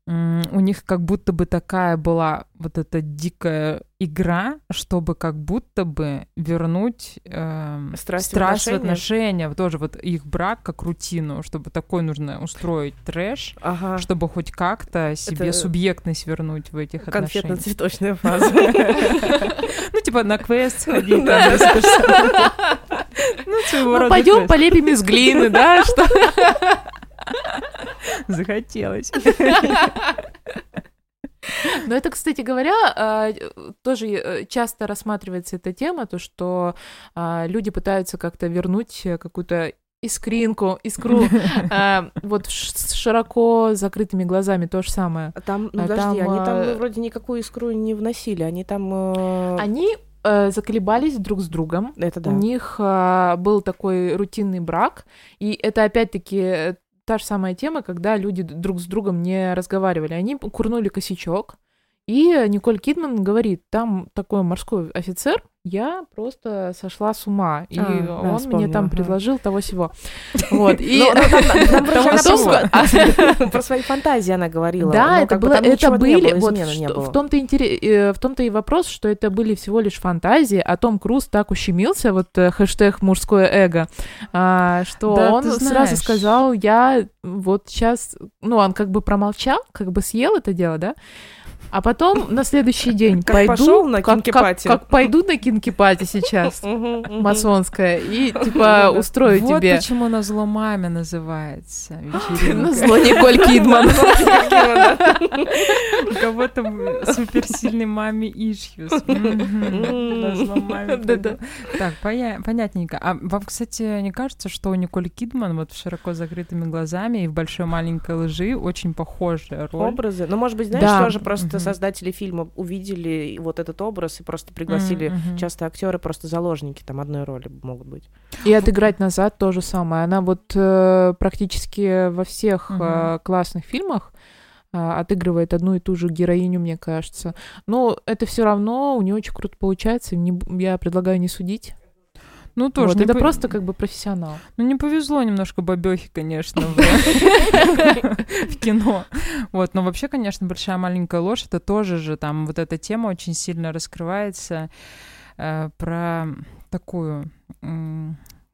у них как будто бы такая была вот эта дикая игра, чтобы как будто бы вернуть эм, Страсть в страсть в отношениях? отношения, Вот тоже вот их брак как рутину, чтобы такой нужно устроить трэш, Ага. чтобы хоть как-то себе Это субъектность вернуть в этих отношениях. Конфетно-цветочная фаза. Ну, типа на квест сходить. Ну, Ну, пойдем полепим из глины, да? Что? Захотелось. Но это, кстати говоря, а, тоже э, часто рассматривается эта тема, то, что а, люди пытаются как-то вернуть какую-то искринку, искру, а, вот с широко закрытыми глазами то же самое. А Там, ну подожди, там, они там ну, вроде никакую искру не вносили, они там... э, Они э, заколебались друг с другом, Это да. У них был такой рутинный брак, и это опять-таки та же самая тема, когда люди друг с другом не разговаривали. Они курнули косячок, и Николь Кидман говорит, там такой морской офицер, я просто сошла с ума, и А, да, он мне вспомнила, там ага. предложил того всего. Вот, и... Ну, ну, она про- свои фантазии она говорила. Да, это было, это были, вот в том-то э, в том-то и вопрос, что это были всего лишь фантазии, а Том Круз так ущемился, вот э, хэштег мужское эго, а, что Да, он сразу сказал, я вот сейчас, ну, он как бы промолчал, как бы съел это дело, да, а потом на следующий день Как пойду, пошел на как, как- как пойду на кинки-пати сейчас, масонская, и типа устрою Вот тебе. почему на зло маме называется На вечеринка. зло Николь Кидман. У кого-то суперсильный маме ишьюс. На зло маме. Так, понятненько. А вам, кстати, не кажется, что у Николь Кидман вот с широко закрытыми глазами и в большой маленькой лжи очень похожая роль? Образы. Ну, может быть, знаешь, Да. тоже просто просто создатели фильма увидели вот этот образ и просто пригласили. Часто актеры просто заложники там одной роли могут быть. И отыграть назад то же самое. Она вот э, практически во всех э, классных фильмах э, отыгрывает одну и ту же героиню, мне кажется. Но это все равно у нее очень круто получается. не я предлагаю не судить. Ну, тоже. Вот, это по- просто как бы профессионал. Ну, не повезло немножко бабехи, конечно, в кино. Вот, но вообще, конечно, большая маленькая ложь, это тоже же там вот эта тема очень сильно раскрывается э, про такую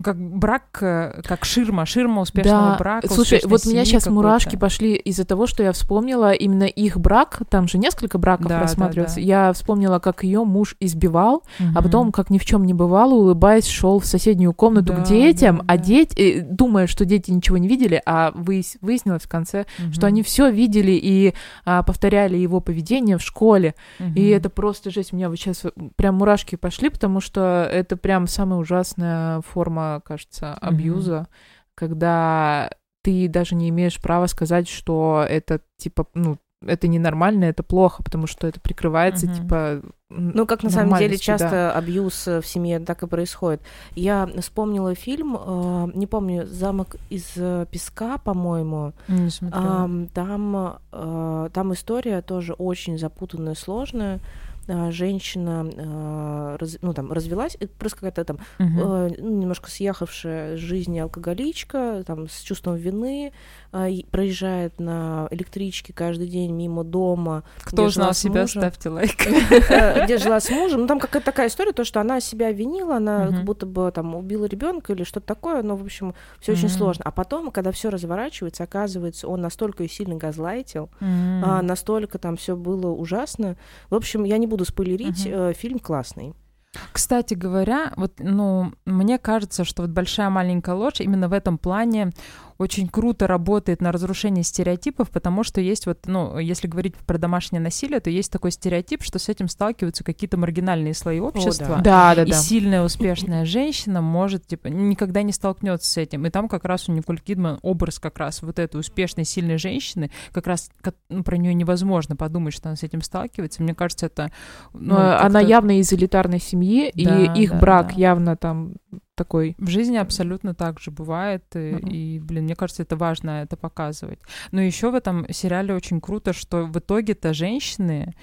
как брак, э, как ширма, ширма успешного брака. Слушай, вот у меня сейчас мурашки пошли из-за того, что я вспомнила именно их брак. Там же несколько браков Да, да, рассматривается. да. Я вспомнила, как ее муж избивал, а Мгм. потом, как ни в чем не бывало, улыбаясь, шел в соседнюю комнату Да, к детям, да, а да. дети, э, думая, что дети ничего не видели, а выяс- выяснилось в конце, что Мгм. они все видели и а, повторяли его поведение в школе. И Мгм. это просто жесть. У меня вот сейчас прям мурашки пошли, потому что это прям самая ужасная форма, кажется, абьюза, когда ты даже не имеешь права сказать, что это типа, ну, это ненормально, это плохо, потому что это прикрывается, Мгм. типа... Ну, как на самом деле нормальностью, да. часто абьюз э, в семье так и происходит. Я вспомнила фильм, э, не помню, «Замок из э, песка», по-моему. Не смотрела. Ам, там, э, там история тоже очень запутанная, сложная. Женщина э, раз- ну, там, развелась, это просто какая-то там ну, немножко съехавшая жизни алкоголичка, там, с чувством вины, а, и проезжает на электричке каждый день мимо дома, Кто узнал себя, мужем. ставьте лайк. э, где жила с мужем. Ну, там какая-то такая история, то, что она себя винила, она как будто бы там убила ребенка или что-то такое, но, в общем, все очень сложно. А потом, когда все разворачивается, оказывается, он настолько ее сильно газлайтил, а, настолько там все было ужасно. В общем, я не буду спойлерить, Мгм. э, фильм классный. Кстати говоря, вот, ну, мне кажется, что вот большая маленькая ложь именно в этом плане очень круто работает на разрушение стереотипов, потому что есть вот, ну, если говорить про домашнее насилие, то есть такой стереотип, что с этим сталкиваются какие-то маргинальные слои общества. Да, да, И да. сильная успешная женщина может, типа, никогда не столкнется с этим. И там как раз у Николь Кидман образ как раз вот этой успешной, сильной женщины, как раз ко- ну, про нее невозможно подумать, что она с этим сталкивается. Мне кажется, это... Ну, Ну, она явно из элитарной семьи, Да, и их да, брак да. явно там такой... В жизни абсолютно так же бывает, и, Мгм. и, блин, мне кажется, это важно это показывать. Но еще в этом сериале очень круто, что в итоге-то женщины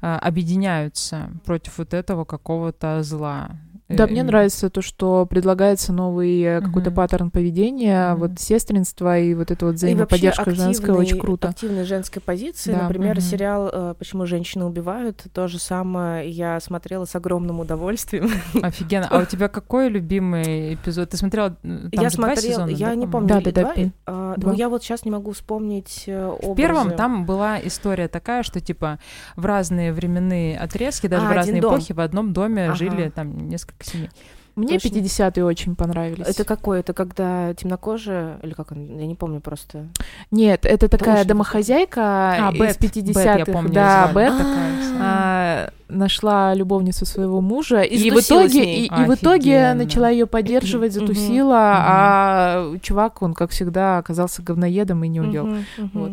а, объединяются против вот этого какого-то зла. Да, Э, мне нравится то, что предлагается новый э, какой-то паттерн поведения, вот сестринство и вот это вот взаимоподдержка вообще женская очень круто. Активной женской позиции. Да. Например, сериал э, «Почему женщины убивают» то же самое я смотрела с огромным удовольствием. Офигенно. А у тебя какой любимый эпизод? Ты смотрела? Там я же два смотрела, сезона, я да, не помню, Да, да, да, два, а, два. ну, я вот сейчас не могу вспомнить э, В первом там была история такая, что типа в разные временные отрезки, даже А, в один разные эпохи в одном доме Ага. жили там несколько семей. Мне Точно. 50-е очень понравились. Это какой? Это когда темнокожая, или как он, я не помню просто. Нет, это такая очень домохозяйка А, из Бет, 50-х. Бет, я помню, да. Бет. Такая вся. а, нашла любовницу своего мужа и в сдусила с итоге и, и в итоге начала ее поддерживать, затусила, а чувак он как всегда оказался говноедом и не удел. Вот.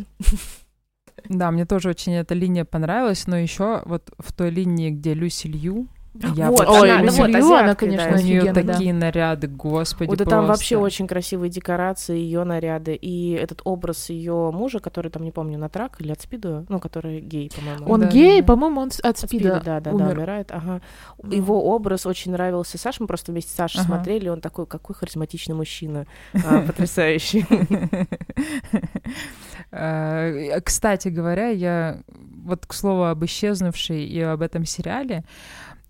Да, мне тоже очень эта линия понравилась, но еще вот в той линии, где Люси Лью, я Вот, Ой, она, ну вот, азиатка, она, конечно, да. у нее офигенно, да. такие наряды, господи, Вот и там просто. вообще очень красивые декорации, ее наряды, и этот образ ее мужа, который там, не помню, на трак или от спида, ну, который гей, по-моему. Он Да, гей, да. по-моему, он от От спида, да, да, да, умер. умирает, ага. Его образ очень нравился Саше, мы просто вместе с Сашей Ага. смотрели, он такой, какой харизматичный мужчина, а, потрясающий. Э, Кстати говоря, я вот к слову об исчезнувшей и об этом сериале,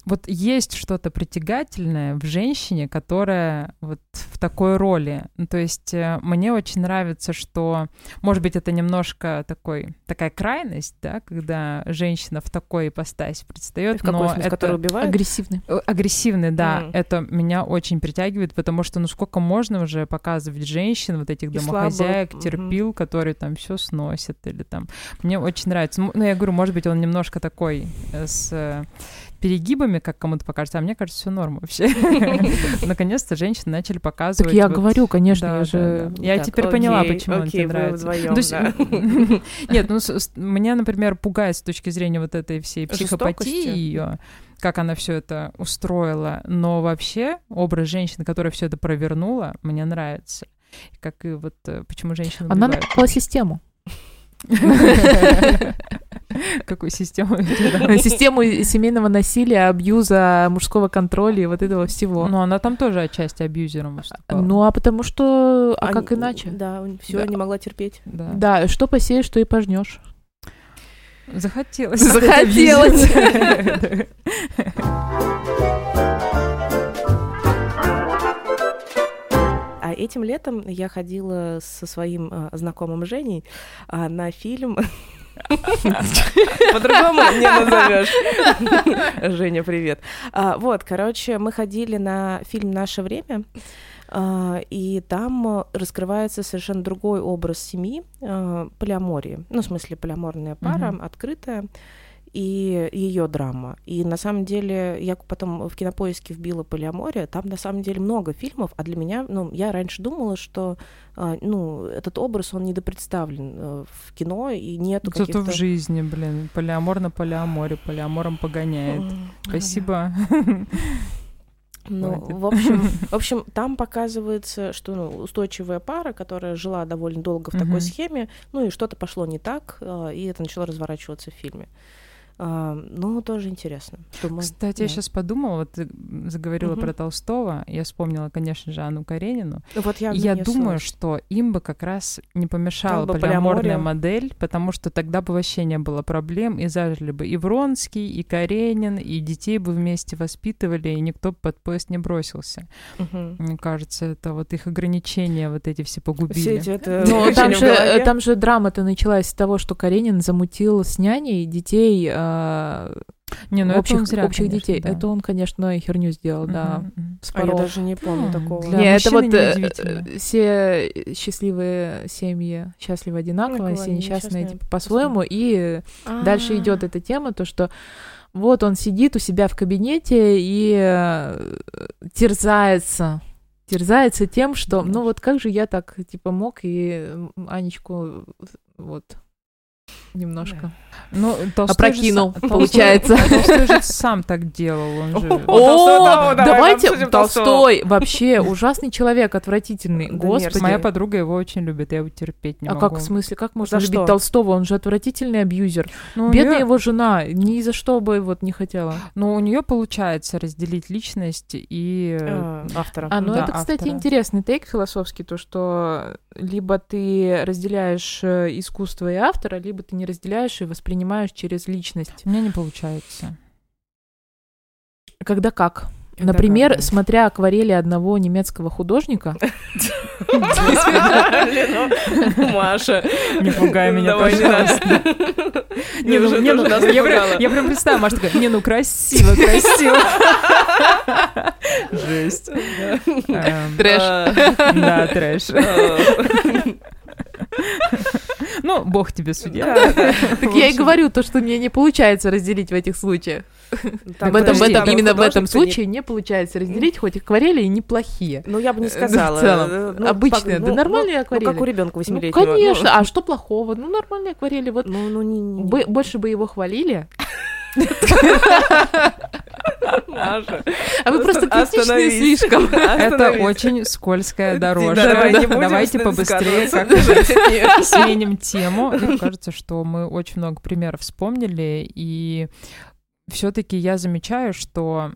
вот есть что-то притягательное в женщине, которая вот в такой роли. Ну, То есть э, мне очень нравится, что, может быть, это немножко такой, такая крайность, да, когда женщина в такой ипостаси предстает, В но смысле, это убивает? Агрессивный. Э, Агрессивный, да, Мгм. это меня очень притягивает, потому что ну сколько можно уже показывать женщин, вот этих И домохозяек, слабых, терпил, которые там все сносят или там. Мне очень нравится. Ну, я говорю, может быть, он немножко такой э, с перегибами, как кому-то покажется, а мне кажется, все норм вообще. Наконец-то женщины начали показывать. Так я говорю, конечно, я же... Я теперь поняла, почему он тебе нравится. Нет, ну, меня, например, пугает с точки зрения вот этой всей психопатии ее, как она все это устроила. Но вообще образ женщины, которая все это провернула, мне нравится. Как и вот э, почему женщины Она напала систему. Какую систему? Систему семейного насилия, абьюза, мужского контроля и вот этого всего. Ну, она там тоже отчасти абьюзером выступала. Ну, а потому что... А как иначе? Да, все, не могла терпеть. Да. Да, что посеешь, что и пожнешь. Захотелось. Захотелось. А этим летом я ходила со своим э, знакомым Женей а, на фильм. По-другому не назовешь. Женя, привет. А, Вот, короче, мы ходили на фильм «Наше время», а, и там раскрывается совершенно другой образ семьи, э, полиамории. Ну, в смысле, полиаморная пара, открытая, и ее драма. И на самом деле я потом в кинопоиске вбила полиамория, там на самом деле много фильмов, а для меня, ну, я раньше думала, что, а, ну, этот образ, он недопредставлен э, в кино, и нету Зато каких-то... в жизни, блин, полиамор на полиаморе, полиамором погоняет. Спасибо. Ну, Хватит. в общем, в общем, там показывается, что ну, устойчивая пара, которая жила довольно долго в такой схеме, ну и что-то пошло не так, а, и это начало разворачиваться в фильме. А, Ну, тоже интересно. Думаю, Кстати, я да. сейчас подумала, вот ты заговорила Мгм. про Толстого, я вспомнила, конечно же, Анну Каренину. Ну, Вот я, И я думаю, ссылаюсь. что им бы как раз не помешала бы полиаморная полиамория. модель, потому что тогда бы вообще не было проблем, и зажили бы и Вронский, и Каренин, и детей бы вместе воспитывали, и никто бы под поезд не бросился. Мгм. Мне кажется, это вот их ограничения вот эти все Все погубили. эти это Ну, там же, голове. там же драма-то началась с того, что Каренин замутил с няней детей, а, Не, ну общих, это он зря, общих конечно, детей. да. Это он, конечно, херню сделал, да. Мгм. А я даже не помню такого. для- Не, это вот э, э, все счастливые семьи счастливы одинаково, Ой, все несчастные несчастные типа, по-своему. И А, дальше идет эта тема, то что вот он сидит у себя в кабинете и э, терзается терзается тем, что, ну вот как же я так, типа, мог и Анечку вот немножко Ну, Толстой же опрокинул, сам- получается. Толстой же сам так делал, он же... О, давайте, Толстой вообще ужасный человек, отвратительный, Да господи. Моя подруга его очень любит, я его терпеть не А могу. как в смысле, как можно За любить что? Толстого? Он же отвратительный абьюзер. Ну, Бедная его жена, ни за что бы вот не хотела. Ну, у нее получается разделить личность и... э, А, автора. А, ну Да, это, кстати, автора. интересный тейк философский, то, что либо ты разделяешь э, искусство и автора, либо ты не разделяешь и воспринимаешь через личность. У меня не получается. Когда как? Это Например, как, смотря акварели одного немецкого художника, ну, Маша. Не пугай меня, не пожалуйста. Не, ну, не, ну, я, прям, напугала. я прям представила, Маша такая, не, ну красиво, красиво. Жесть. Эм, Трэш. А, Да, трэш. Ну, бог тебе судья. так я и говорю то, что мне не получается разделить в этих случаях. Там, в этом, в подожди, этом, там именно в этом художник-то не- случае не получается разделить, хоть акварели и неплохие. Ну, я бы не Э, сказала. в целом, ну, обычные, пок- да ну, нормальные ну, акварели. Ну, как у ребенка Ну, восьмилетнего. конечно, а что плохого? Ну, нормальные акварели. Вот Ну, ну, не... не- больше бы его хвалили. Маша. А вы просто критичные слишком. Это очень скользкая дорожка. Давайте побыстрее сменим тему. Мне кажется, что мы очень много примеров вспомнили, и все-таки я замечаю, что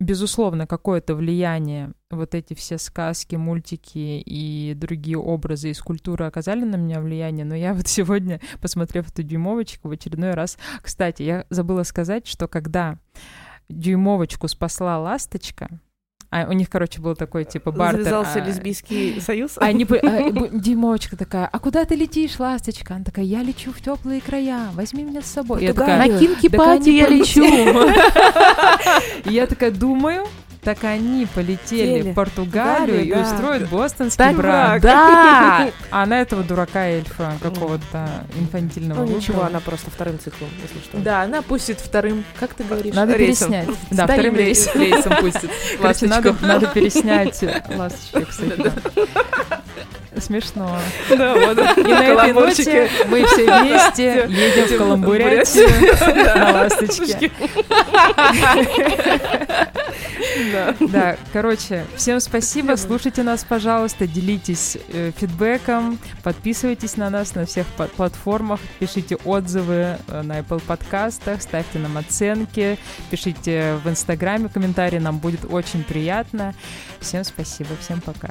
безусловно, какое-то влияние вот эти все сказки, мультики и другие образы из культуры оказали на меня влияние, но я вот сегодня, посмотрев эту дюймовочку, в очередной раз... Кстати, я забыла сказать, что когда дюймовочку спасла ласточка, а у них, короче, был такой, типа, бартер... Завязался а, лесбийский союз. они бы, а, Димовочка такая, а куда ты летишь, ласточка? Она такая, я лечу в теплые края, возьми меня с собой. Я такая, На кинки «Так пати они я полетели». лечу. я такая думаю, так они полетели Теле. в Португалию Галию, и да. устроят бостонский Так брак. Да! А она этого дурака эльфа какого-то инфантильного Ну ничего, она просто вторым циклом, если что. Да, она пустит вторым, как ты говоришь? Надо рейсом. переснять. Да, Вторым вторым рейс- рейсом. пустит. Короче, надо, Ласточку. надо переснять ласточки, кстати. Смешно. Да, вот. И на этой ноте мы все вместе едем в Каламбурятию на ласточке. Да. Да, короче, всем спасибо, слушайте нас, пожалуйста, делитесь э, фидбэком, подписывайтесь на нас на всех пла- платформах, пишите отзывы э, на Apple подкастах, ставьте нам оценки, пишите в Инстаграме комментарии, нам будет очень приятно. Всем спасибо, всем пока.